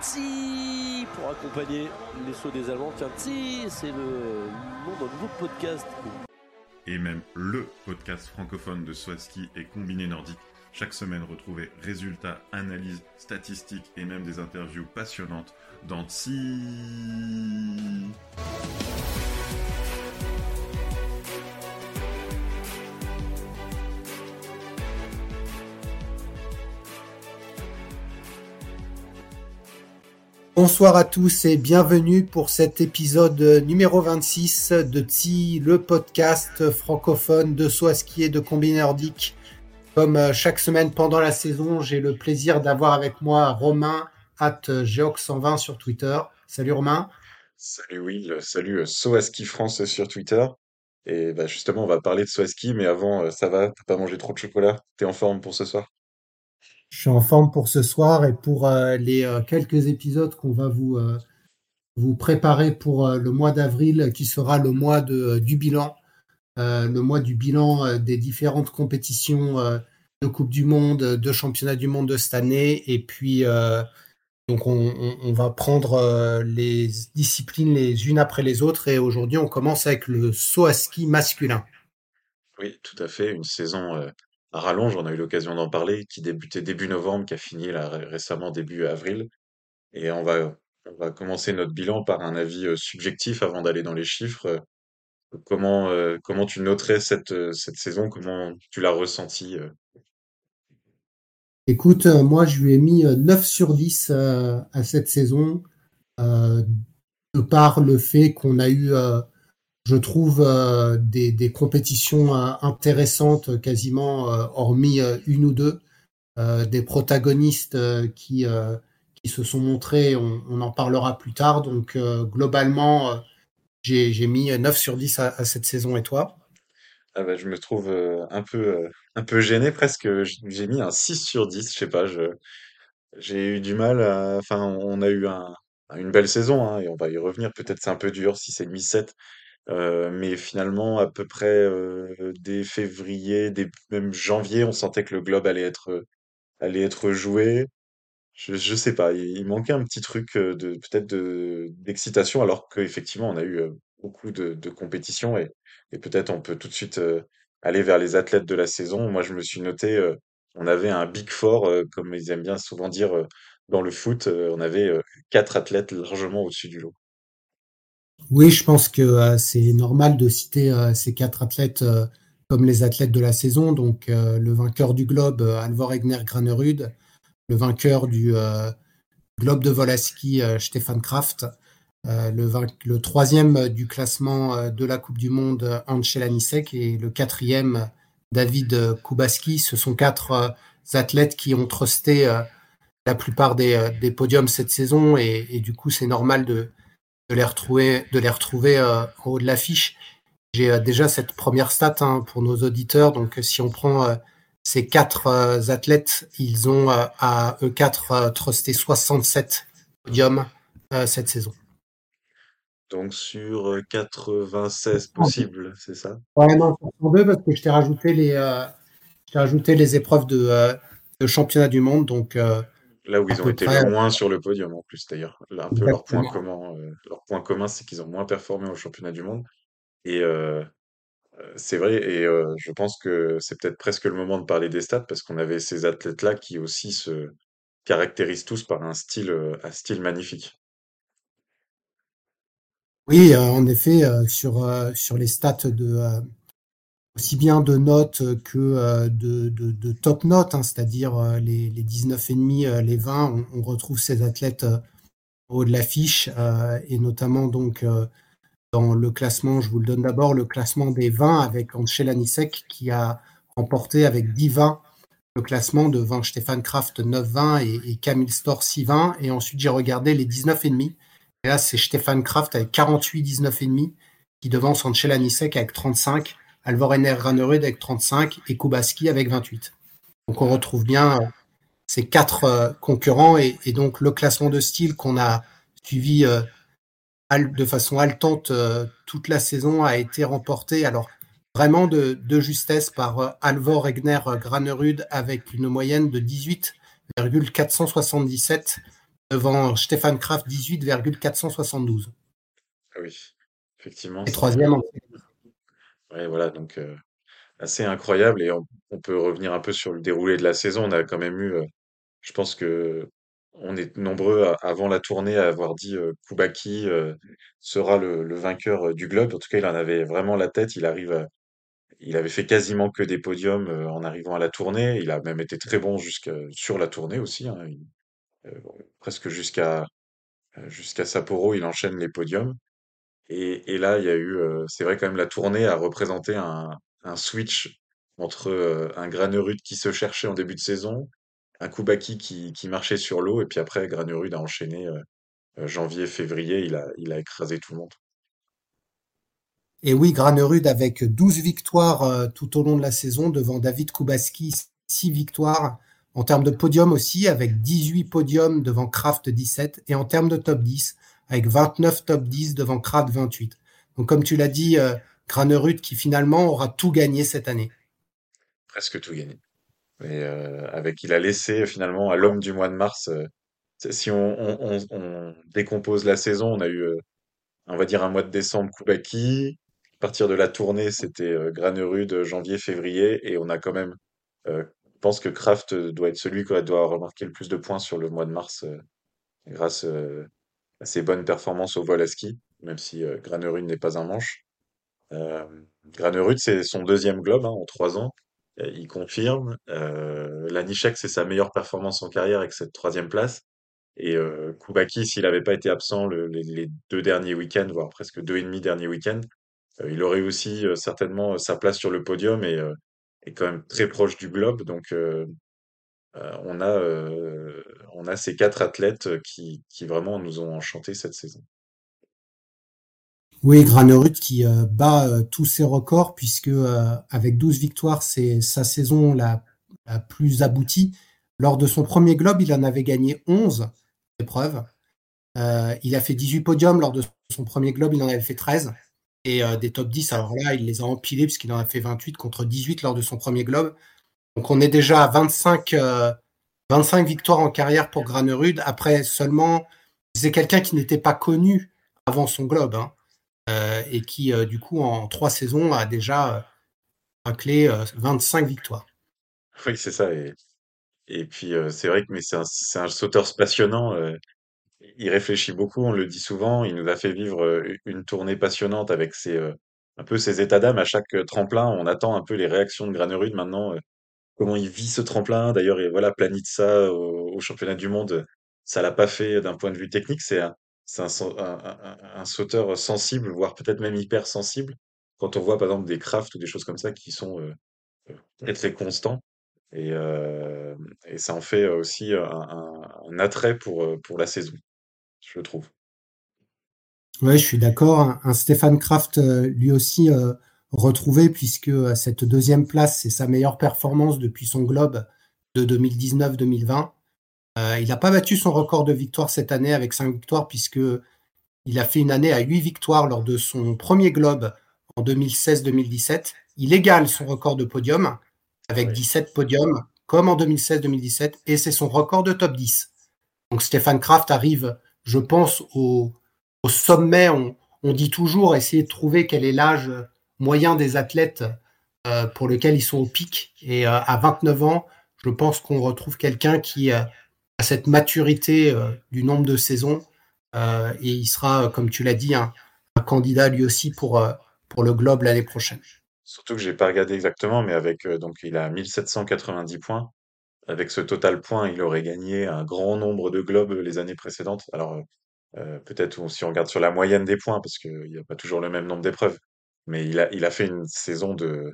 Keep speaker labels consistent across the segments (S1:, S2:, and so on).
S1: Tsi pour accompagner les sauts des Allemands. Tiens, Tsi, c'est le nom d'un nouveau podcast.
S2: Et même le podcast francophone de Swaski et Combiné Nordique. Chaque semaine, retrouvez résultats, analyses, statistiques et même des interviews passionnantes dans Tsi.
S3: Bonsoir à tous et bienvenue pour cet épisode numéro 26 de TSI, le podcast francophone de saut ski et de combiné nordique. Comme euh, chaque semaine pendant la saison, j'ai le plaisir d'avoir avec moi Romain at Geox120 sur Twitter. Salut Romain.
S4: Salut Will, salut euh, saut à ski France sur Twitter. Et bah justement, on va parler de saut ski, mais avant, euh, ça va, t'as pas mangé trop de chocolat, t'es en forme pour ce soir?
S3: Je suis en forme pour ce soir et pour euh, les euh, quelques épisodes qu'on va vous, euh, vous préparer pour le mois d'avril, qui sera le mois de, du bilan, le mois du bilan des différentes compétitions de Coupe du Monde, de Championnat du Monde de cette année. Et puis, donc, on, va prendre les disciplines les unes après les autres. Et aujourd'hui, on commence avec le saut à ski masculin.
S4: Oui, tout à fait. Une saison rallonge, on a eu l'occasion d'en parler, qui débutait début novembre, qui a fini là récemment début avril. Et on va, on va commencer notre bilan par un avis subjectif avant d'aller dans les chiffres. Comment, comment tu noterais cette, cette saison? Comment tu l'as ressentie?
S3: Écoute, moi je lui ai mis 9 sur 10 à cette saison, de par le fait qu'on a eu je trouve euh, des, compétitions euh, intéressantes quasiment, euh, hormis une ou deux, des protagonistes qui, qui se sont montrés, on, en parlera plus tard. Donc globalement, j'ai mis 9 sur 10 à, cette saison. Et toi?
S4: Ah bah, Je me trouve un, peu, un peu gêné presque. J'ai mis un 6 sur 10, je sais pas. J'ai eu du mal. Enfin, on a eu un, une belle saison hein, et on va y revenir. Peut-être c'est un peu dur si c'est mis 7. Euh, mais finalement, à peu près euh, dès février, même janvier, on sentait que le globe allait être, euh, allait être joué. Je, je sais pas, il, manquait un petit truc de peut-être de d'excitation, alors qu'effectivement, on a eu beaucoup de, compétitions et, et peut-être on peut tout de suite aller vers les athlètes de la saison. Moi, je me suis noté, on avait un Big Four, comme ils aiment bien souvent dire dans le foot, on avait quatre athlètes largement au-dessus du lot.
S3: Oui, je pense que euh, c'est normal de citer euh, ces quatre athlètes euh, comme les athlètes de la saison. Donc, le vainqueur du Globe, Alvor Egner Granerud, le vainqueur du Globe de Volaski, Stefan Kraft, le, troisième du classement de la Coupe du Monde, Angel Anisek, et le quatrième, David Kubaski. Ce sont quatre athlètes qui ont trusté la plupart des, podiums cette saison, et du coup, c'est normal de de les retrouver, de les retrouver euh, en haut de l'affiche. J'ai euh, déjà cette première stat hein, pour nos auditeurs. Donc, euh, si on prend ces quatre athlètes, ils ont à eux quatre trusté 67 podiums cette saison.
S4: Donc sur 96 possibles, c'est ça?
S3: Ouais, non, 62 parce que je t'ai rajouté les, rajouté les épreuves de, de, championnat du monde. Donc
S4: Là où ils ont été le moins sur le podium en plus d'ailleurs. Là, un peu leur point commun, euh, leur point commun, c'est qu'ils ont moins performé au championnat du monde. Et euh, euh, c'est vrai, et je pense que c'est peut-être presque le moment de parler des stats parce qu'on avait ces athlètes-là qui aussi se caractérisent tous par un style, un style magnifique.
S3: Oui, en effet, sur, sur les stats de, aussi bien de notes que euh, de, top notes, hein, c'est-à-dire euh, les, les 19,5, euh, les 20, on, retrouve ces athlètes au haut de l'affiche, et notamment donc dans le classement, je vous le donne d'abord, le classement des 20 avec Angel Anisek qui a remporté avec 10 20 le classement de 20 Stéphane Kraft 9-20 et, et Camille Storr 6-20. Et ensuite, j'ai regardé les 19,5. Et là, c'est Stéphane Kraft avec 48 19,5 qui devance Angel Anisek avec 35. Alvor Ener avec 35 et Kubaski avec 28. Donc on retrouve bien euh, ces quatre euh, concurrents et, donc le classement de style qu'on a suivi euh, de façon haletante toute la saison a été remporté alors vraiment de, justesse par Alvor Egner Granerud avec une moyenne de 18,477 devant Stéphane Kraft 18,472.
S4: Ah oui, effectivement.
S3: Et troisième.
S4: Oui, voilà, donc assez incroyable. Et on, peut revenir un peu sur le déroulé de la saison. On a quand même eu, je pense que on est nombreux avant la tournée à avoir dit Koubaki sera le, vainqueur du globe. En tout cas, il en avait vraiment la tête. Il arrive il avait fait quasiment que des podiums en arrivant à la tournée. Il a même été très bon jusqu'à sur la tournée aussi. Hein. presque jusqu'à jusqu'à Sapporo, il enchaîne les podiums. Et, là, il y a eu, c'est vrai quand même, la tournée a représenté un, switch entre un Granerud qui se cherchait en début de saison, un Koubaki qui, qui marchait sur l'eau, et puis après, Granerud a enchaîné janvier, février, il a, il a écrasé tout le monde.
S3: Et oui, Granerud avec 12 victoires tout au long de la saison devant David Kubaski, 6 victoires en termes de podium aussi, avec 18 podiums devant Kraft 17, et en termes de top 10, avec 29 top 10 devant Kraft 28. Donc comme tu l'as dit, euh, Granerud qui finalement aura tout gagné cette année.
S4: Presque tout gagné. Et euh, avec, il a laissé finalement à l'homme du mois de mars. Euh, si on, décompose la saison, on a eu, on va dire, un mois de décembre Koubaki. À partir de la tournée, c'était Granerud janvier, février, et on a quand même. je pense que Kraft doit être celui qui doit remarquer le plus de points sur le mois de mars, grâce ses bonnes performances au vol à ski, même si Granerud n'est pas un manche. Euh, Granerud, c'est son deuxième globe hein, en trois ans. Euh, il confirme. Euh, Lanichek, c'est sa meilleure performance en carrière avec cette troisième place. Et euh, Koubaki, s'il n'avait pas été absent les, deux derniers week-ends, voire presque deux et demi derniers week-ends, euh, il aurait aussi certainement sa place sur le podium et est quand même très proche du globe. Donc on a on a ces quatre athlètes qui, qui vraiment nous ont enchanté cette saison.
S3: Oui, Granerud qui euh, bat euh, tous ses records puisque euh, avec 12 victoires, c'est sa saison la, plus aboutie. Lors de son premier globe, il en avait gagné 11 épreuves. il a fait 18 podiums lors de son premier globe, il en avait fait 13. Et des top 10, alors là, il les a empilés puisqu'il en a fait 28 contre 18 lors de son premier globe. Donc on est déjà à 25, 25 victoires en carrière pour Granerud. Après seulement, c'est quelqu'un qui n'était pas connu avant son globe. Hein. Euh, et qui, euh, du coup, en trois saisons, a déjà clé euh, 25 victoires.
S4: Oui, c'est ça. Et, puis, c'est vrai que c'est un, un, sauteur passionnant. il réfléchit beaucoup, on le dit souvent. Il nous a fait vivre une tournée passionnante avec ses, un peu ses états d'âme à chaque tremplin. On attend un peu les réactions de Granerud maintenant. Comment il vit ce tremplin. D'ailleurs, voilà, Planitza au, championnat du monde, ça l'a pas fait d'un point de vue technique. C'est un, sauteur sensible, voire peut-être même hyper sensible. Quand on voit par exemple des crafts ou des choses comme ça qui sont euh, euh, très constants. Et, euh, et ça en fait aussi un, attrait pour, pour la saison, je trouve.
S3: Oui, je suis d'accord. Un Stéphane Kraft, lui aussi, retrouvé, puisque cette deuxième place, c'est sa meilleure performance depuis son globe de 2019-2020. Euh, il n'a pas battu son record de victoire cette année avec 5 victoires puisque il a fait une année à 8 victoires lors de son premier globe en 2016-2017. Il égale son record de podium avec 17 podiums comme en 2016-2017 et c'est son record de top 10. Donc Stéphane Kraft arrive, je pense, au, sommet. On, dit toujours essayer de trouver quel est l'âge moyen des athlètes euh, pour lequel ils sont au pic. Et euh, à 29 ans, je pense qu'on retrouve quelqu'un qui à cette maturité euh, du nombre de saisons. Euh, et il sera, comme tu l'as dit, un, candidat lui aussi pour, euh, pour le Globe l'année prochaine.
S4: Surtout que j'ai pas regardé exactement, mais avec donc il a 1790 points. Avec ce total point, il aurait gagné un grand nombre de globes les années précédentes. Alors peut-être si on regarde sur la moyenne des points, parce qu'il n'y a pas toujours le même nombre d'épreuves, mais il a, il a fait une saison de,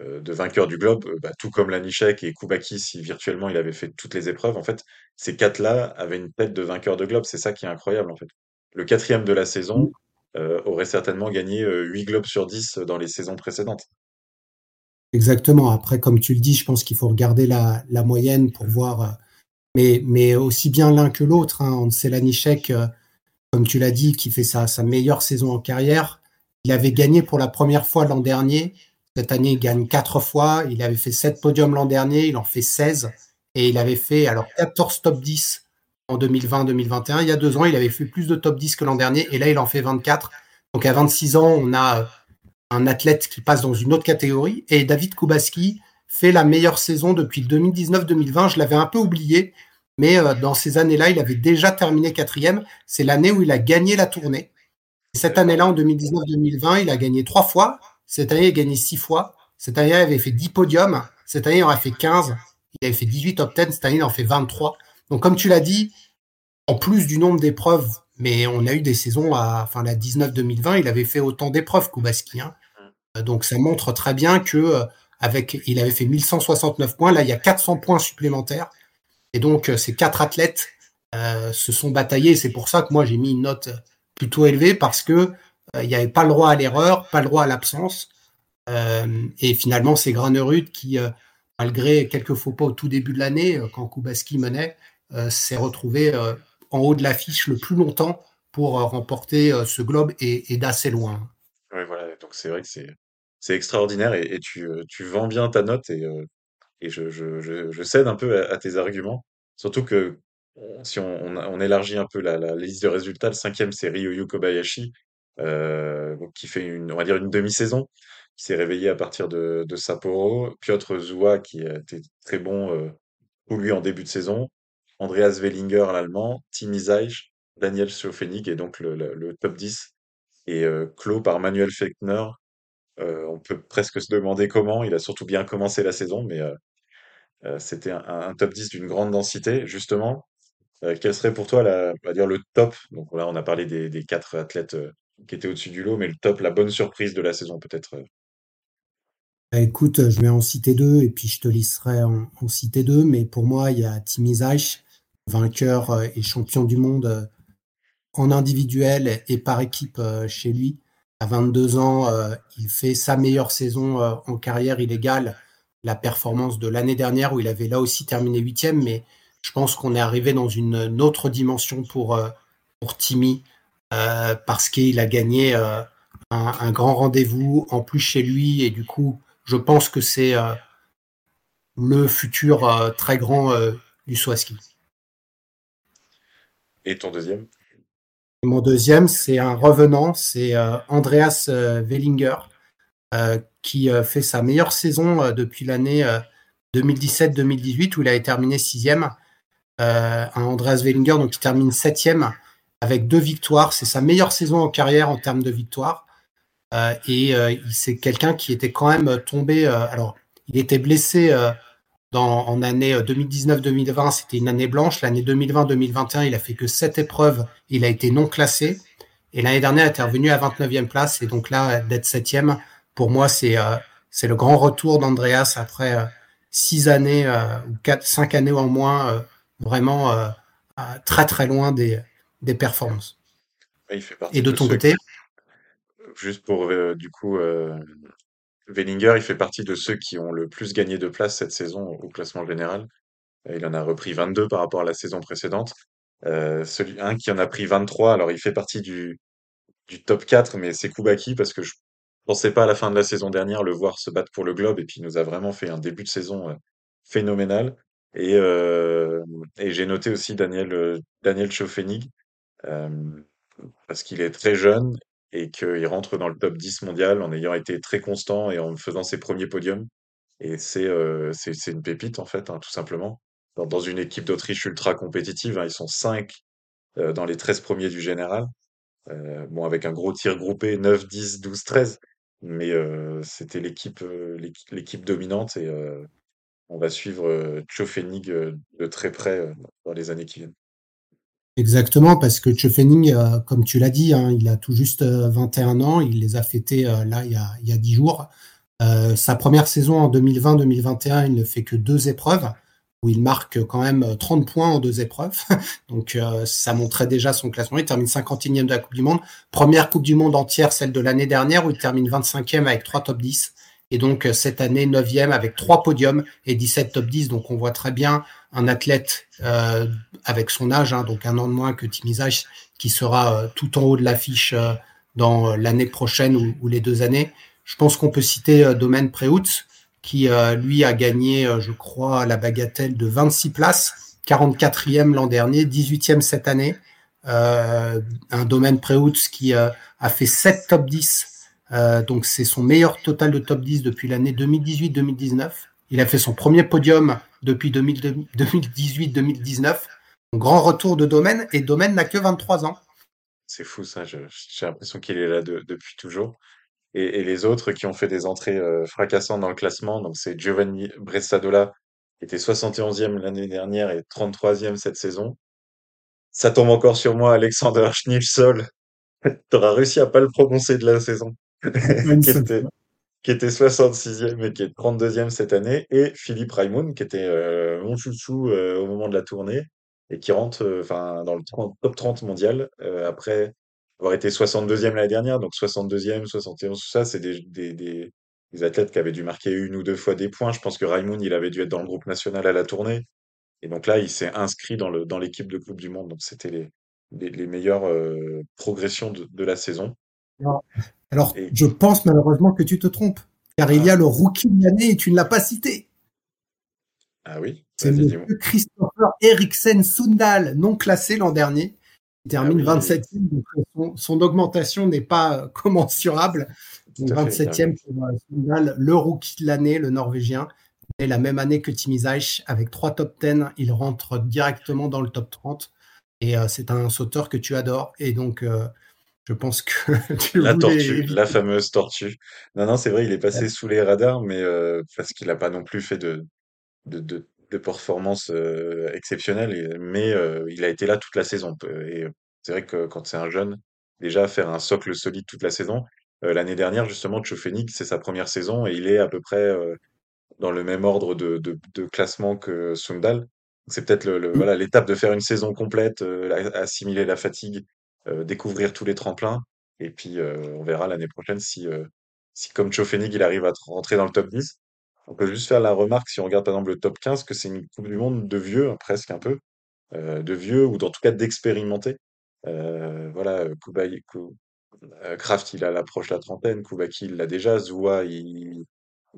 S4: euh, de vainqueur du globe, euh, bah, tout comme Lanichek et Koubaki, si virtuellement il avait fait toutes les épreuves, en fait, ces quatre-là avaient une tête de vainqueur de globe. C'est ça qui est incroyable, en fait. Le quatrième de la saison euh, aurait certainement gagné 8 globes sur 10 dans les saisons précédentes.
S3: Exactement. Après, comme tu le dis, je pense qu'il faut regarder la, moyenne pour voir. Mais, mais aussi bien l'un que l'autre. Hein. C'est Lanichek, comme tu l'as dit, qui fait sa, sa meilleure saison en carrière. Il avait gagné pour la première fois l'an dernier cette année, il gagne quatre fois. Il avait fait sept podiums l'an dernier, il en fait 16. Et il avait fait alors 14 top 10 en 2020-2021. Il y a deux ans, il avait fait plus de top 10 que l'an dernier et là, il en fait 24. Donc à 26 ans, on a un athlète qui passe dans une autre catégorie et David Kubaski fait la meilleure saison depuis 2019-2020. Je l'avais un peu oublié, mais euh, dans ces années-là, il avait déjà terminé quatrième. C'est l'année où il a gagné la tournée. Cette année-là, en 2019-2020, il a gagné trois fois. Cette année, il a gagné six fois. Cette année, il avait fait 10 podiums. Cette année, il en a fait 15. Il avait fait 18 top 10. Cette année, il en fait 23. Donc, comme tu l'as dit, en plus du nombre d'épreuves, mais on a eu des saisons à, enfin, la 19-2020, il avait fait autant d'épreuves Kubaski. Hein. Donc, ça montre très bien que euh, avec, il avait fait 1169 points. Là, il y a 400 points supplémentaires. Et donc, euh, ces quatre athlètes euh, se sont bataillés. C'est pour ça que moi, j'ai mis une note plutôt élevée parce que euh, il n'y avait pas le droit à l'erreur, pas le droit à l'absence. Euh, et finalement, c'est Granerud qui, euh, malgré quelques faux pas au tout début de l'année, quand Kubaski menait, s'est retrouvé en haut de l'affiche le plus longtemps pour remporter ce globe et, d'assez loin.
S4: Oui, voilà. Donc, c'est vrai que c'est extraordinaire et, tu, vends bien ta note et, je, cède un peu à, tes arguments. Surtout que si on, élargit un peu la, liste de résultats, le cinquième c'est Ryoyu Kobayashi, euh, qui fait une, demi-saison, qui s'est réveillé à partir de, Sapporo. Piotr Zua qui était très bon euh, pour lui en début de saison. Andreas Wellinger l'allemand, Timi Zeich, Daniel Schofenig et donc le, top 10 et euh, clos par Manuel Fechner. Euh, on peut presque se demander comment. Il a surtout bien commencé la saison, mais euh, euh, c'était un, top 10 d'une grande densité, justement. Euh, quel serait pour toi la, dire le top Donc là, on a parlé des, quatre athlètes euh, qui étaient au-dessus du lot, mais le top, la bonne surprise de la saison, peut-être.
S3: Bah, écoute, je vais en citer deux et puis je te laisserai en, en citer deux. Mais pour moi, il y a Timmy Zeich, vainqueur et champion du monde en individuel et par équipe chez lui. À 22 ans, il fait sa meilleure saison en carrière illégale la performance de l'année dernière où il avait là aussi terminé huitième, mais je pense qu'on est arrivé dans une, autre dimension pour, euh, pour Timmy euh, parce qu'il a gagné euh, un, un, grand rendez-vous en plus chez lui et du coup, je pense que c'est euh, le futur très grand du Swaski.
S4: Et ton deuxième?
S3: Mon deuxième, c'est un revenant, c'est Andreas Wellinger qui fait sa meilleure saison depuis l'année 2017-2018 euh, où il avait terminé sixième. Un Andreas Wellinger donc qui termine septième avec deux victoires. C'est sa meilleure saison en carrière en termes de victoires. Euh, et euh, c'est quelqu'un qui était quand même tombé. Euh, alors, il était blessé en année 2019-2020, c'était une année blanche. L'année 2020-2021, il a fait que sept épreuves. Il a été non classé. Et l'année dernière, il était revenu à 29e place. Et donc là, d'être septième, pour moi, c'est euh, le grand retour d'Andreas après euh, six années euh, ou quatre, cinq années en moins, vraiment très très loin des, des performances.
S4: Il fait partie
S3: Et de,
S4: de
S3: ton côté
S4: Juste pour du coup, Wellinger, il fait partie de ceux qui ont le plus gagné de place cette saison au classement général. Il en a repris 22 par rapport à la saison précédente. Euh, celui, un qui en a pris 23, alors il fait partie du, du top 4, mais c'est Kubaki parce que je pensais pas à la fin de la saison dernière le voir se battre pour le globe et puis il nous a vraiment fait un début de saison euh, phénoménal. Et, euh, et j'ai noté aussi Daniel euh, Daniel Schofenig euh, parce qu'il est très jeune et qu'il rentre dans le top 10 mondial en ayant été très constant et en faisant ses premiers podiums. Et c'est une pépite en fait, hein, tout simplement. Dans, une équipe d'Autriche ultra compétitive, hein, ils sont 5 euh, dans les 13 premiers du général. Euh, bon, avec un gros tir groupé 9, 10, 12, 13 mais euh, c'était l'équipe euh, dominante on va suivre euh, Chofenig de très près dans les années qui viennent.
S3: Exactement, parce que Chofenig, comme tu l'as dit, hein, il a tout juste 21 ans, il les a fêtés là il y a, il y a 10 jours. Euh, sa première saison en 2020-2021, il ne fait que deux épreuves où il marque quand même 30 points en deux épreuves. Donc euh, ça montrait déjà son classement. Il termine 51e de la Coupe du Monde. Première Coupe du Monde entière, celle de l'année dernière, où il termine 25e avec trois top 10. Et donc euh, cette année, 9e avec trois podiums et 17 top 10. Donc on voit très bien un athlète euh, avec son âge, hein, donc un an de moins que Timizage, qui sera euh, tout en haut de l'affiche euh, dans l'année prochaine ou, ou, les deux années. Je pense qu'on peut citer Domaine Préout, qui euh, lui a gagné, euh, je crois, la bagatelle de 26 places 44e l'an dernier, 18e cette année. un domaine Preutz qui a fait 7 top 10. Donc c'est son meilleur total de top 10 depuis l'année 2018-2019. Il a fait son premier podium depuis 2018-2019. Grand retour de Domaine et Domaine n'a que 23 ans.
S4: C'est fou ça, j'ai l'impression qu'il est là depuis toujours. Et, les autres qui ont fait des entrées euh, fracassantes dans le classement, c'est Giovanni Bressadola, qui était 71e l'année dernière et 33e cette saison. Ça tombe encore sur moi, Alexander Schnipsol. T'auras réussi à pas le prononcer de la saison. Qui, était, qui était 66e et qui est 32e cette année. Et Philippe Raimond, qui était euh, mon chouchou euh, au moment de la tournée et qui rentre euh, dans le top 30 mondial après avoir été 62e l'année dernière. Donc 62e, 71, tout ça, c'est des, des, des, des, athlètes qui avaient dû marquer une ou deux fois des points. Je pense que Raymond, il avait dû être dans le groupe national à la tournée. Et donc là, il s'est inscrit dans le dans l'équipe de Coupe du Monde. Donc c'était les, les, les, meilleures progressions de, de, la saison.
S3: Alors, je pense malheureusement que tu te trompes, car il y a ah. le rookie de l'année et tu ne l'as pas cité.
S4: Ah oui
S3: C'est le Christopher Eriksen Sundal, non classé l'an dernier. Il termine 27e, ah donc son, augmentation n'est pas euh, commensurable. 27e pour euh, Sundal, le rookie de l'année, le Norvégien. Et la même année que Timi Zaych, avec trois top 10, il rentre directement dans le top 30. Et euh, c'est un sauteur que tu adores. Et donc, je pense que
S4: la tortue, la fameuse tortue. Non, non, c'est vrai, il est passé sous les radars, mais parce qu'il n'a pas non plus fait de, de, de, de performances euh, exceptionnelles, mais euh, il a été là toute la saison. Et c'est vrai que quand c'est un jeune, déjà faire un socle solide toute la saison. Euh, l'année dernière, justement, Tchofénik, c'est sa première saison et il est à peu près dans le même ordre de, de, de classement que Sundal. C'est peut-être le, mmh. voilà l'étape de faire une saison complète, assimiler la fatigue, découvrir tous les tremplins. Et puis, on verra l'année prochaine si, si comme Tchofénik, il arrive à rentrer dans le top 10. On peut juste faire la remarque, si on regarde par exemple le top 15, que c'est une Coupe du Monde de vieux, hein, presque un peu, euh, de vieux, ou en tout cas d'expérimentés. Euh, voilà, Kubai, euh, Kraft, il a l'approche la trentaine, Kubaki, il l'a déjà, Zoua, il,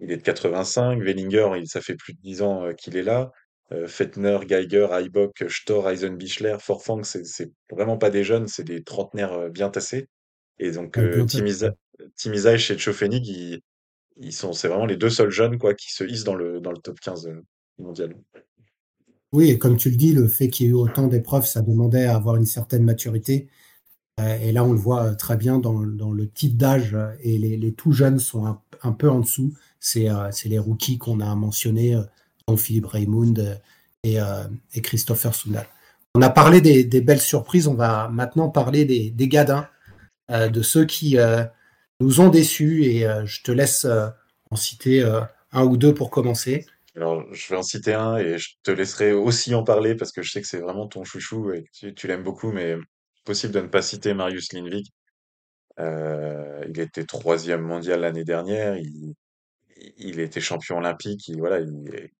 S4: il, est de 85, Wellinger, il, ça fait plus de 10 ans qu'il est là, Fettner, Geiger, Eibok, Stor, Eisenbichler, Forfang, c'est vraiment pas des jeunes, c'est des trentenaires bien tassés. Et donc, euh, Timisa, chez Chofenig, il, ils sont, c'est vraiment les deux seuls jeunes quoi, qui se hissent dans le, dans le top 15 euh, mondial.
S3: Oui, et comme tu le dis, le fait qu'il y ait eu autant d'épreuves, ça demandait à avoir une certaine maturité. Euh, et là, on le voit très bien dans, dans le type d'âge, et les, les, tout jeunes sont un, un peu en dessous. C'est euh, les rookies qu'on a mentionnés, dont Philippe Raymond et, et Christopher Sundal. On a parlé des, belles surprises, on va maintenant parler des, des gadins, de ceux qui nous ont déçus et euh, je te laisse euh, en citer euh, un ou deux pour commencer.
S4: Alors, je vais en citer un et je te laisserai aussi en parler parce que je sais que c'est vraiment ton chouchou et tu, l'aimes beaucoup, mais possible de ne pas citer Marius Lindvik. Euh, il était troisième mondial l'année dernière, il, était champion olympique, il, voilà, il,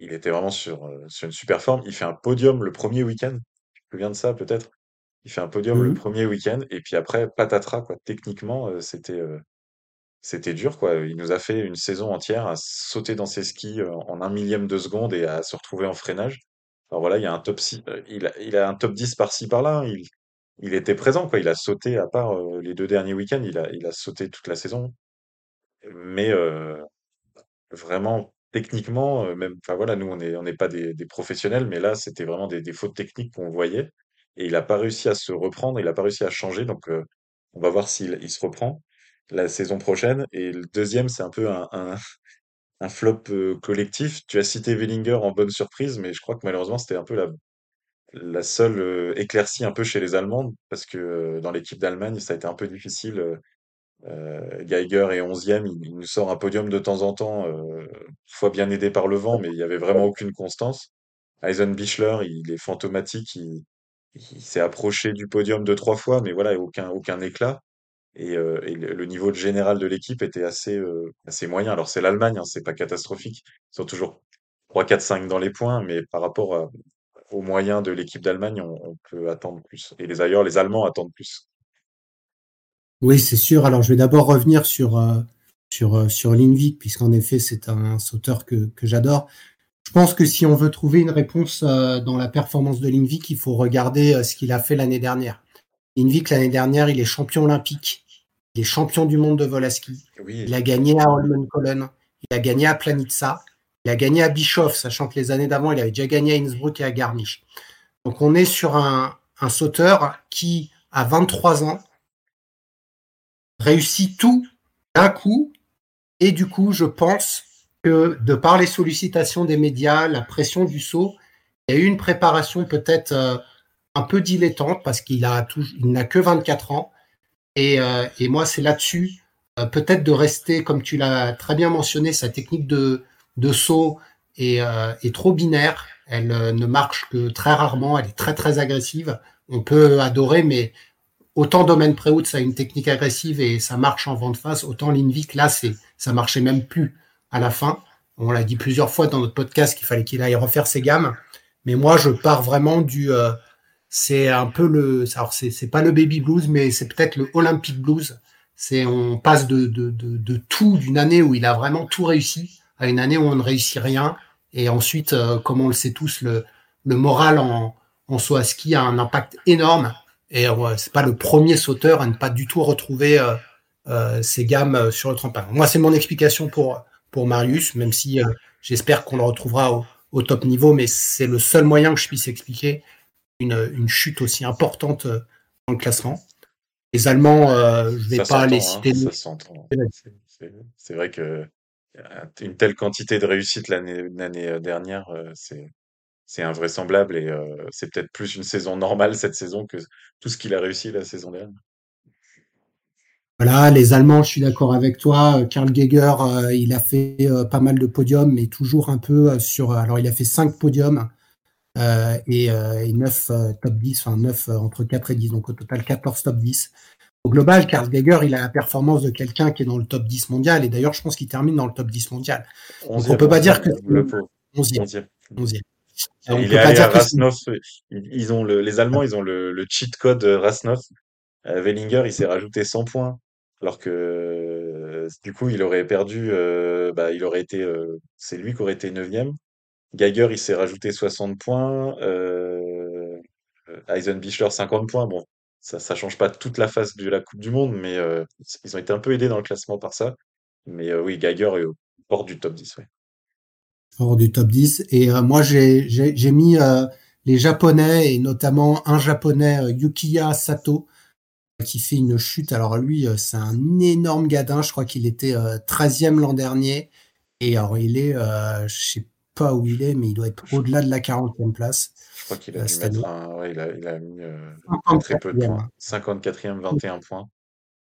S4: il était vraiment sur, sur une super forme. Il fait un podium le premier week-end, tu te souviens de ça peut-être? Il fait un podium le mmh premier week-end et puis après patatras quoi. Techniquement, euh, c'était euh, c'était dur quoi. Il nous a fait une saison entière à sauter dans ses skis euh, en un millième de seconde et à se retrouver en freinage. Alors voilà, il y a un top 6, il a, il a un top 10 par-ci par-là. Hein. Il, il était présent quoi. Il a sauté à part les deux derniers week-ends, il a, il a sauté toute la saison. Mais vraiment techniquement, même, enfin voilà, nous on est on n'est pas des, professionnels, mais là c'était vraiment des, des fautes techniques qu'on voyait et il n'a pas réussi à se reprendre, il n'a pas réussi à changer. Donc, euh, on va voir s'il il se reprend la saison prochaine. Et le deuxième, c'est un peu un, flop euh, collectif. Tu as cité Wellinger en bonne surprise, mais je crois que malheureusement, c'était un peu la, seule euh, éclaircie un peu chez les Allemands, parce que dans l'équipe d'Allemagne, ça a été un peu difficile. Geiger est 11e, il, nous sort un podium de temps en temps, soit bien aidé par le vent, mais il n'y avait vraiment aucune constance. Eisenbichler, il est fantomatique, il, s'est approché du podium deux trois fois, mais voilà, aucun aucun éclat. Et, euh, le niveau général de l'équipe était assez euh, assez moyen. Alors c'est l'Allemagne, hein, c'est pas catastrophique. Ils sont toujours 3, 4, 5 dans les points, mais par rapport aux moyens de l'équipe d'Allemagne, on, on, peut attendre plus. Et les ailleurs, les Allemands attendent plus.
S3: Oui, c'est sûr. Alors je vais d'abord revenir sur euh, sur sur Linvik, puisqu'en effet c'est un sauteur que que j'adore. Je pense que si on veut trouver une réponse dans la performance de Lingvik, il faut regarder ce qu'il a fait l'année dernière. Lingvik, l'année dernière, il est champion olympique. Il est champion du monde de Volaski. Oui. Il a gagné à Holmenkollen. Il a gagné à Planitza. Il a gagné à Bischoff, sachant que les années d'avant, il avait déjà gagné à Innsbruck et à Garmisch. Donc on est sur un, sauteur qui, à 23 ans, réussit tout d'un coup. Et du coup, je pense que de par les sollicitations des médias, la pression du saut, il y a eu une préparation peut-être euh, un peu dilettante parce qu'il a il n'a que 24 ans. Et, euh, et moi, c'est là-dessus, euh, peut-être de rester, comme tu l'as très bien mentionné, sa technique de, de saut est, est trop binaire. Elle ne marche que très rarement. Elle est très très agressive. On peut adorer, mais autant Domaine Préhout, ça a une technique agressive et ça marche en vent de face. Autant l'Invic, là, c'est ça marchait même plus à la fin. On l'a dit plusieurs fois dans notre podcast qu'il fallait qu'il aille refaire ses gammes. Mais moi, je pars vraiment du c'est un peu le, alors c'est, c'est pas le baby blues, mais c'est peut-être le Olympic blues. C'est, on passe de, de, de, de tout, d'une année où il a vraiment tout réussi, à une année où on ne réussit rien. Et ensuite, euh, comme on le sait tous, le, le moral en, en à ski a un impact énorme. Et euh, c'est pas le premier sauteur à ne pas du tout retrouver euh, euh ses gammes sur le tremplin. Moi, c'est mon explication pour, pour Marius, même si j'espère qu'on le retrouvera au, au top niveau, mais c'est le seul moyen que je puisse expliquer une, chute aussi importante dans le classement. Les Allemands, euh, je ne vais pas les hein, citer.
S4: c'est vrai que une telle quantité de réussite l'année dernière, c'est c'est invraisemblable et c'est peut-être plus une saison normale cette saison que tout ce qu'il a réussi la saison dernière.
S3: Voilà, les Allemands, je suis d'accord avec toi. Karl Geiger, il a fait pas mal de podiums, mais toujours un peu sur. Alors, il a fait cinq podiums et, euh, et 9 euh, top 10, enfin 9 entre 4 et 10, donc au total 14 top 10. Au global, Karl Geiger, il a la performance de quelqu'un qui est dans le top 10 mondial, et d'ailleurs, je pense qu'il termine dans le top 10 mondial. On peut pas dire que.
S4: Le 11e. 11e. Il est allé à Rasnov. Ils ont le, les Allemands, ils ont le, le cheat code Rasnov. Euh, Wellinger, il s'est rajouté 100 points, alors que du coup, il aurait perdu. Euh, bah, il aurait été. c'est lui qui aurait été 9e. Geiger, il s'est rajouté 60 points. Euh, Eisenbichler, 50 points. Bon, ça ne change pas toute la face de la Coupe du Monde, mais euh, ils ont été un peu aidés dans le classement par ça. Mais euh, oui, Geiger est hors du top 10.
S3: Hors du top 10. Et euh, moi, j'ai mis les Japonais, et notamment un Japonais, Yukiya Sato, qui fait une chute. Alors lui, c'est un énorme gadin. Je crois qu'il était 13e l'an dernier. Et alors, il est, je sais pas où il est, mais il doit être au-delà de la 40e place.
S4: Je crois qu'il a, euh, ouais, il a, il a mis euh, très peu de points. 54e, 21 points.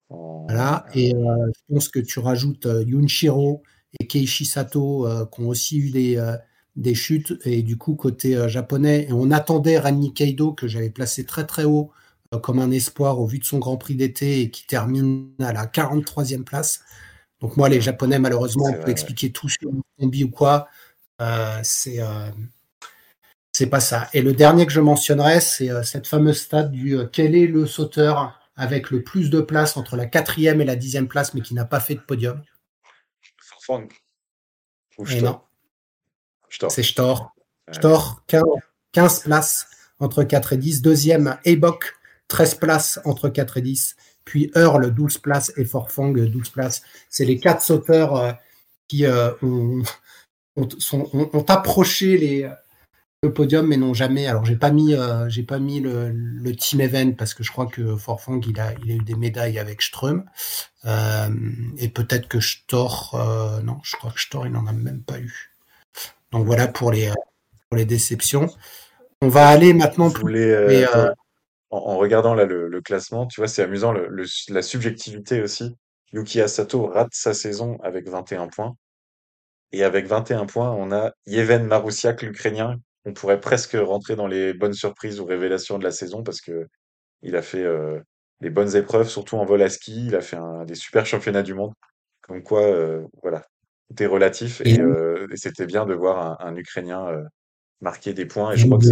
S3: Voilà, et euh, je pense que tu rajoutes Yunshiro et Keishi Sato qui ont aussi eu des, des chutes. Et du coup, côté japonais, on attendait Rani Keido, que j'avais placé très très haut comme un espoir au vu de son Grand Prix d'été et qui termine à la 43e place. Donc moi, les Japonais, malheureusement, on peut expliquer tout sur le combi ou quoi. Euh, c'est euh, c'est pas ça. Et le dernier que je mentionnerai, c'est euh, cette fameuse stade du quel est le sauteur avec le plus de place entre la quatrième et la dixième place, mais qui n'a pas fait de podium. Et non. C'est Stor. Stor, 15, places entre 4 et 10. Deuxième, Ebok, 13 places entre 4 et 10. Puis Earl, 12 places, et Forfang, 12 places. C'est les quatre sauteurs qui ont, ont, approché les, le podium, mais n'ont jamais. Alors, j'ai pas mis, euh, j'ai pas mis le, le, team event parce que je crois que Forfang il a, il a eu des médailles avec Ström euh, et peut-être que Stor, euh, non, je crois que Stor il n'en a même pas eu. Donc voilà pour les pour les déceptions. On va aller maintenant.
S4: Les, en, en, regardant là le, le classement, tu vois, c'est amusant le, la subjectivité aussi. Yuki Asato rate sa saison avec 21 points. Et avec 21 points, on a Yevhen Maroussiak, l'Ukrainien. On pourrait presque rentrer dans les bonnes surprises ou révélations de la saison parce que il a fait euh, des bonnes épreuves, surtout en vol à ski. Il a fait un, des super championnats du monde. Comme quoi, euh, voilà, tout est relatif. Et, euh, et c'était bien de voir un, un Ukrainien euh, marquer des points. Et je, crois que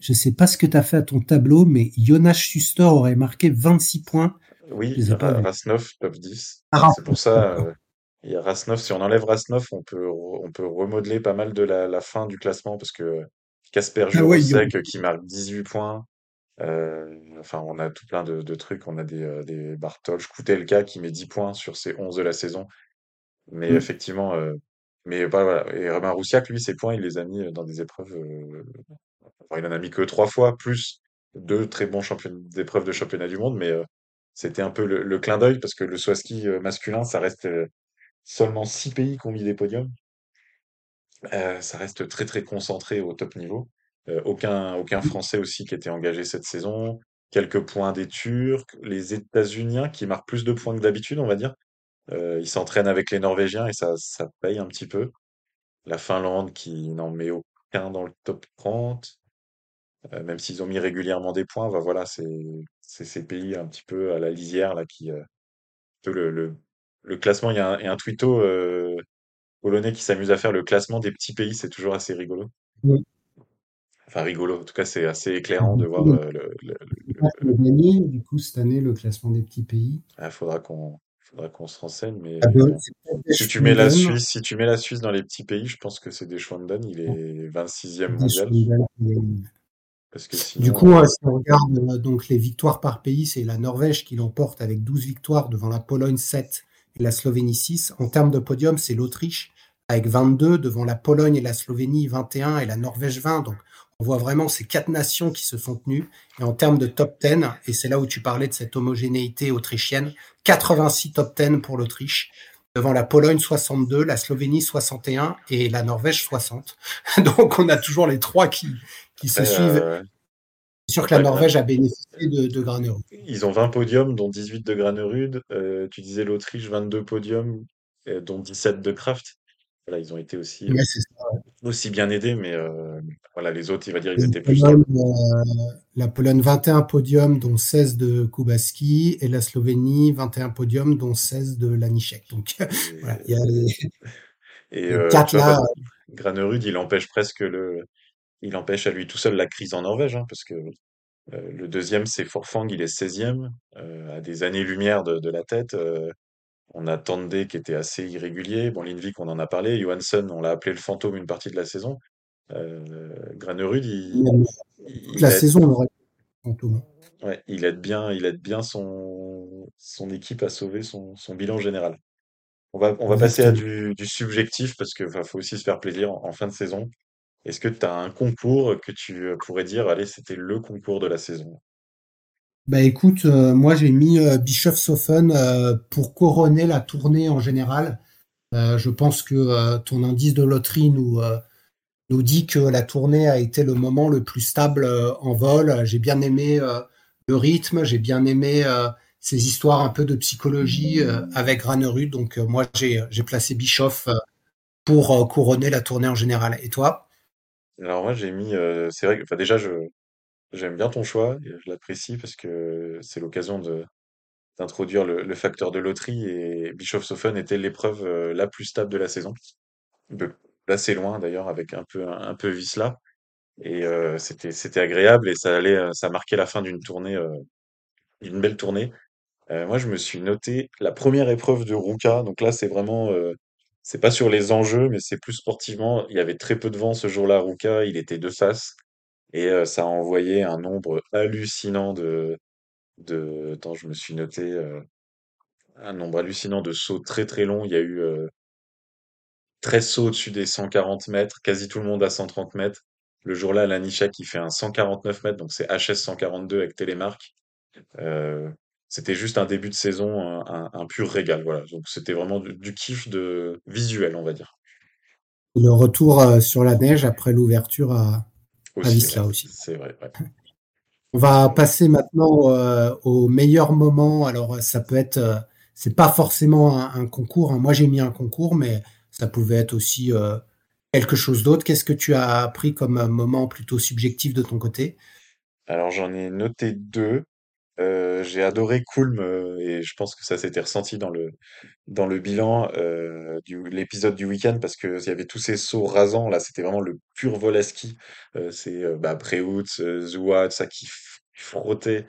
S3: je sais pas ce que tu as fait à ton tableau, mais Jonas Schuster aurait marqué 26 points.
S4: Oui, Rasnov, top 10. Ah, c'est pour ça. Il y a Rasnov, si on enlève Rasnov, on peut, on peut remodeler pas mal de la, la fin du classement parce que Casper
S3: Ah ouais,
S4: Jurosek qui marque 18 points. euh, enfin, on a tout plein de, de trucs. On a des, euh, des Koutelka qui met 10 points sur ses 11 de la saison. Mais
S3: Mm.
S4: effectivement, euh, mais bah, voilà. Et Romain Roussiak, lui, ses points, il les a mis dans des épreuves. euh, enfin, il en a mis que trois fois, plus deux très bons d'épreuves de championnat du monde. Mais c'était un peu le, le clin d'œil parce que le ski masculin, ça reste seulement six pays qui ont mis des podiums. Euh, ça reste très très concentré au top niveau. Euh, aucun, aucun Français aussi qui était engagé cette saison. Quelques points des Turcs, les États-Unis qui marquent plus de points que d'habitude, on va dire. Euh, ils s'entraînent avec les Norvégiens et ça, ça paye un petit peu. La Finlande qui n'en met aucun dans le top 30, euh, même s'ils ont mis régulièrement des points. Bah voilà, c'est ces pays un petit peu à la lisière là qui le, le classement. Il y a un, il y a un twitto euh, polonais qui s'amuse à faire le classement des petits pays. C'est toujours assez rigolo. Enfin rigolo. En tout cas, c'est assez
S3: Ah,
S4: éclairant de
S3: Du
S4: voir euh, le, le-
S3: le du coup, cette année, le classement des petits pays.
S4: ah, faudra qu'on faudra qu'on se renseigne, mais
S3: Ah ben, peut-être
S4: si tu mets la Suisse, si tu mets la Suisse dans les petits pays, je pense que c'est Deschwanden, il est 26e mondial. Parce que
S3: Du coup, si on regarde euh, donc les victoires par pays, c'est la Norvège qui l'emporte avec 12 victoires devant la Pologne 7 et la Slovénie 6. En termes de podium, c'est l'Autriche avec 22 devant la Pologne et la Slovénie 21 et la Norvège 20. Donc on voit vraiment ces quatre nations qui se sont tenues. Et en termes de top 10, et c'est là où tu parlais de cette homogénéité autrichienne, 86 top 10 pour l'Autriche devant la Pologne 62, la Slovénie 61 et la Norvège 60. Donc on a toujours les trois qui, qui se suivent. C'est sûr que la Norvège a bénéficié de, de Granerud.
S4: ils ont 20 podiums, dont 18 de Granerud. Euh, tu disais l'Autriche, 22 podiums, euh, dont 17 de Kraft. Voilà, ils ont été aussi, euh,
S3: Ouais,
S4: aussi bien aidés, mais euh, voilà, les autres, il va dire, ils étaient plus.
S3: Pologne, la Pologne, 21 podiums, dont 16 de Kubaski, et la Slovénie, 21 podiums, dont 16 de Lanišek. Donc, voilà, il y a les,
S4: Et, et,
S3: les quatre
S4: tu vois,
S3: là.
S4: bah, Granerud, il empêche presque le, il empêche à lui tout seul la crise en Norvège, hein, parce que euh, le deuxième, c'est Forfang, il est 16e, euh, à des années-lumière de, de la tête. euh, on a Tandé qui était assez irrégulier. Bon, Lindvik, on en a parlé. Johansson, on l'a appelé le fantôme une partie de la saison. Granerud, il,
S3: la
S4: aide,
S3: saison, on aurait fantôme.
S4: ouais, il aide bien, il aide bien son, son équipe à sauver son, son bilan général. On va, on va passer à du, du subjectif parce que enfin, faut aussi se faire plaisir en, en fin de saison. Est-ce que tu as un concours que tu euh, pourrais dire, allez, c'était le concours de la saison?
S3: Bah écoute, euh, moi j'ai mis euh, Bischofshofen euh, pour couronner la tournée en général. Euh, je pense que ton indice de loterie nous, dit que la tournée a été le moment le plus stable en vol. J'ai bien aimé le rythme, j'ai bien aimé ces histoires un peu de psychologie avec Granerud. Donc moi j'ai placé Bischoff pour couronner la tournée en général. Et toi?
S4: Alors moi, j'ai mis, c'est vrai que, enfin, déjà, je, j'aime bien ton choix, je l'apprécie parce que c'est l'occasion de, d'introduire le, facteur de loterie et Bischofshofen était l'épreuve la plus stable de la saison. De assez loin d'ailleurs avec un peu un, peu et c'était c'était agréable et ça allait ça marquait la fin d'une tournée d'une belle tournée. Moi je me suis noté la première épreuve de Ruka donc là c'est vraiment c'est pas sur les enjeux mais c'est plus sportivement il y avait très peu de vent ce jour-là à Ruka il était de face et euh, ça a envoyé un nombre hallucinant de de attends je me suis noté euh, un nombre hallucinant de sauts très très longs il y a eu euh, 13 sauts au-dessus des 140 mètres, quasi tout le monde à 130 mètres. Le jour-là, Lanisha qui fait un 149 mètres, donc c'est HS 142 avec télémarque. Euh, c'était juste un début de saison, un, pur régal, voilà. Donc c'était vraiment du, du kiff de visuel, on va dire.
S3: Le retour euh, sur la neige après l'ouverture à,
S4: Aussi,
S3: Visla aussi.
S4: c'est vrai. ouais.
S3: On va passer maintenant euh, au meilleur moment. Alors, ça peut être, euh, c'est pas forcément un, un concours. hein. Moi, j'ai mis un concours, mais ça pouvait être aussi euh, quelque chose d'autre. Qu'est-ce que tu as pris comme un moment plutôt subjectif de ton côté?
S4: Alors j'en ai noté deux. Euh, j'ai adoré Kulm euh, et je pense que ça s'était ressenti dans le dans le bilan euh, du l'épisode du week-end parce que il y avait tous ces sauts rasants là, c'était vraiment le pur vol à ski. C'est bah, Preutz, euh, Zouad, ça qui frottait.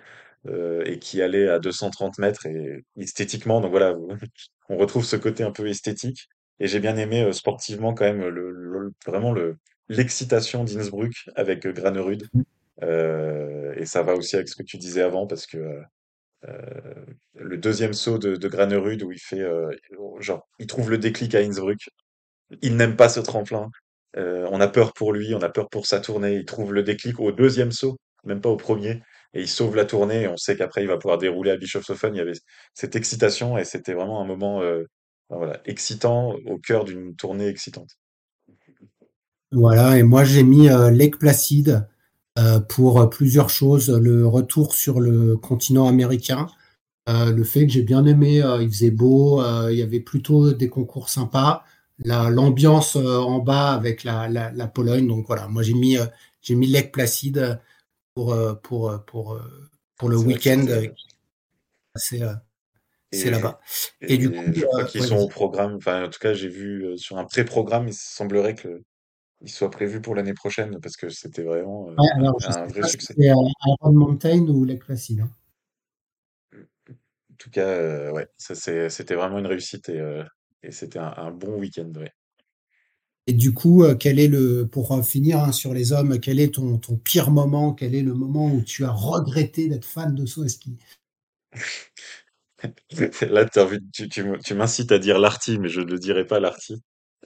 S4: et qui allait à 230 mètres et esthétiquement, donc voilà, on retrouve ce côté un peu esthétique. Et j'ai bien aimé sportivement quand même le, vraiment le l'excitation d'Innsbruck avec Granerud. Et ça va aussi avec ce que tu disais avant parce que le deuxième saut de, de Granerud où il fait genre il trouve le déclic à Innsbruck il n'aime pas ce tremplin. Euh, on a peur pour lui, on a peur pour sa tournée. Il trouve le déclic au deuxième saut, même pas au premier. Et il sauve la tournée. Et on sait qu'après, il va pouvoir dérouler à Bischofshofen. Il y avait cette excitation et c'était vraiment un moment euh, voilà, excitant au cœur d'une tournée excitante.
S3: Voilà, et moi j'ai mis euh, Lake Placid euh, pour plusieurs choses. Le retour sur le continent américain, le fait que j'ai bien aimé, il faisait beau, il y avait plutôt des concours sympas l'ambiance euh, en bas avec la, la, Pologne. Donc voilà, moi j'ai mis euh, j'ai mis Lake Placide pour euh, pour pour pour le week-end. C'est c'est là-bas.
S4: Et, du coup, je crois qu'ils sont au programme. Enfin, en tout cas, j'ai vu sur un pré-programme, il semblerait que il soit prévu pour l'année prochaine parce que c'était vraiment un vrai succès.
S3: C'est Iron Mountain ou Lake Placide. Hein.
S4: En tout cas, ouais, ça c'était vraiment une réussite et et c'était un, bon week-end.
S3: Et du coup, euh, quel est le, pour finir hein, sur les hommes, quel est ton, ton pire moment? Quel est le moment où tu as regretté d'être fan de saut ski?
S4: Là, tu, tu, m'incites à dire l'arty, mais je ne le dirai pas l'arty.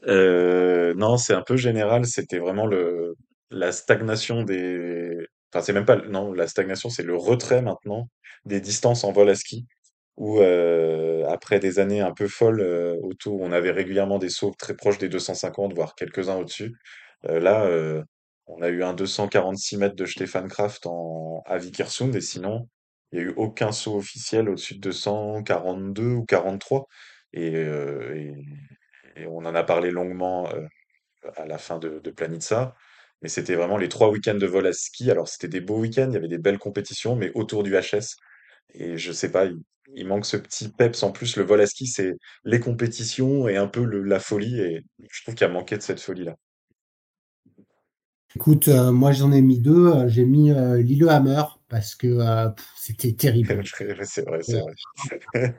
S4: Euh, non, c'est un peu général. C'était vraiment le, la stagnation des. Enfin, c'est même pas. Non, la stagnation, c'est le retrait maintenant des distances en vol à ski où euh, après des années un peu folles euh, autour, on avait régulièrement des sauts très proches des 250, voire quelques-uns au-dessus. Euh, là, on a eu un 246 mètres de Stefan Kraft en, à Vikersund, et sinon, il n'y a eu aucun saut officiel au-dessus de 242 ou 43. Et, et, et, on en a parlé longuement à la fin de, de Planitza. Mais c'était vraiment les trois week-ends de vol à ski. Alors, c'était des beaux week-ends, il y avait des belles compétitions, mais autour du HS. Et je sais pas, il manque ce petit peps. En plus, le vol à ski, c'est les compétitions et un peu la folie. Et je trouve qu'il y a manqué de cette folie-là.
S3: Écoute, euh, moi j'en ai mis deux. Euh, j'ai mis euh, Lillehammer parce que c'était terrible.
S4: c'est vrai, c'est vrai.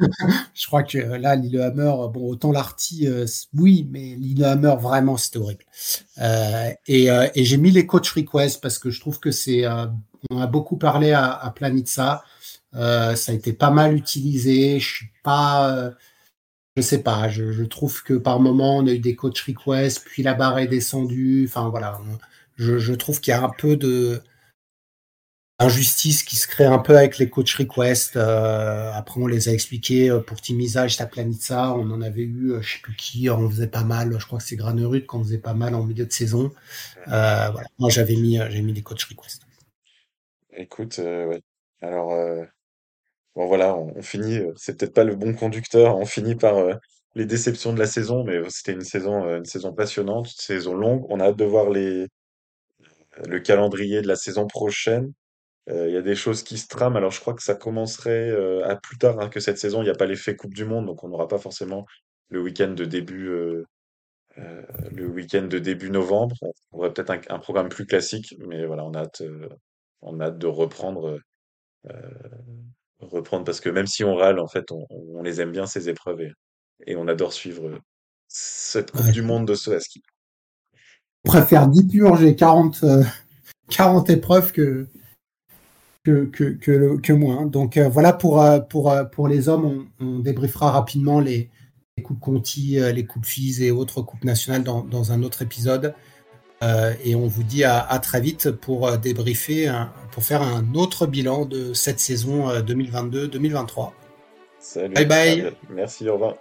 S3: je crois que là, Lillehammer, bon, autant l'Arty, oui, mais Lillehammer, vraiment, c'était horrible. et, j'ai mis les coach requests parce que je trouve que c'est. on a beaucoup parlé à, à Planitza. Euh, ça a été pas mal utilisé. Je suis pas, euh, je sais pas. Je, trouve que par moment on a eu des coach requests, puis la barre est descendue. Enfin voilà, je, trouve qu'il y a un peu de injustice qui se crée un peu avec les coach requests. Euh, après on les a expliqués pour Timisage, Planitza, on en avait eu, je sais plus qui, on faisait pas mal. Je crois que c'est Granerud qu'on faisait pas mal en milieu de saison. voilà, moi j'avais mis, mis des coach requests.
S4: Écoute, ouais. Alors, Bon voilà, on, finit, euh, c'est peut-être pas le bon conducteur, on finit par euh, les déceptions de la saison, mais c'était une saison, euh, une saison passionnante, une saison longue. On a hâte de voir les, le calendrier de la saison prochaine. Il y a des choses qui se trament, alors je crois que ça commencerait à plus tard hein, que cette saison. Il n'y a pas l'effet Coupe du Monde, donc on n'aura pas forcément le week-end de début, le week-end de début novembre. On aurait peut-être un, un, programme plus classique, mais voilà, on a hâte, on a hâte de reprendre reprendre parce que même si on râle, en fait, on, les aime bien ces épreuves et, on adore suivre cette Coupe du Monde de ski.
S3: Préfère 10 purges et 40, 40 épreuves que, que, que, que, que moins. Donc euh, voilà pour, euh, pour, euh, pour les hommes, on, débriefera rapidement les, les coupes Conti, les coupes FIS et autres coupes nationales dans, dans un autre épisode. Euh, et on vous dit à, très vite pour débriefer, pour faire un autre bilan de cette saison 2022-2023.
S4: Euh, Salut. Bye bye. Merci, au revoir.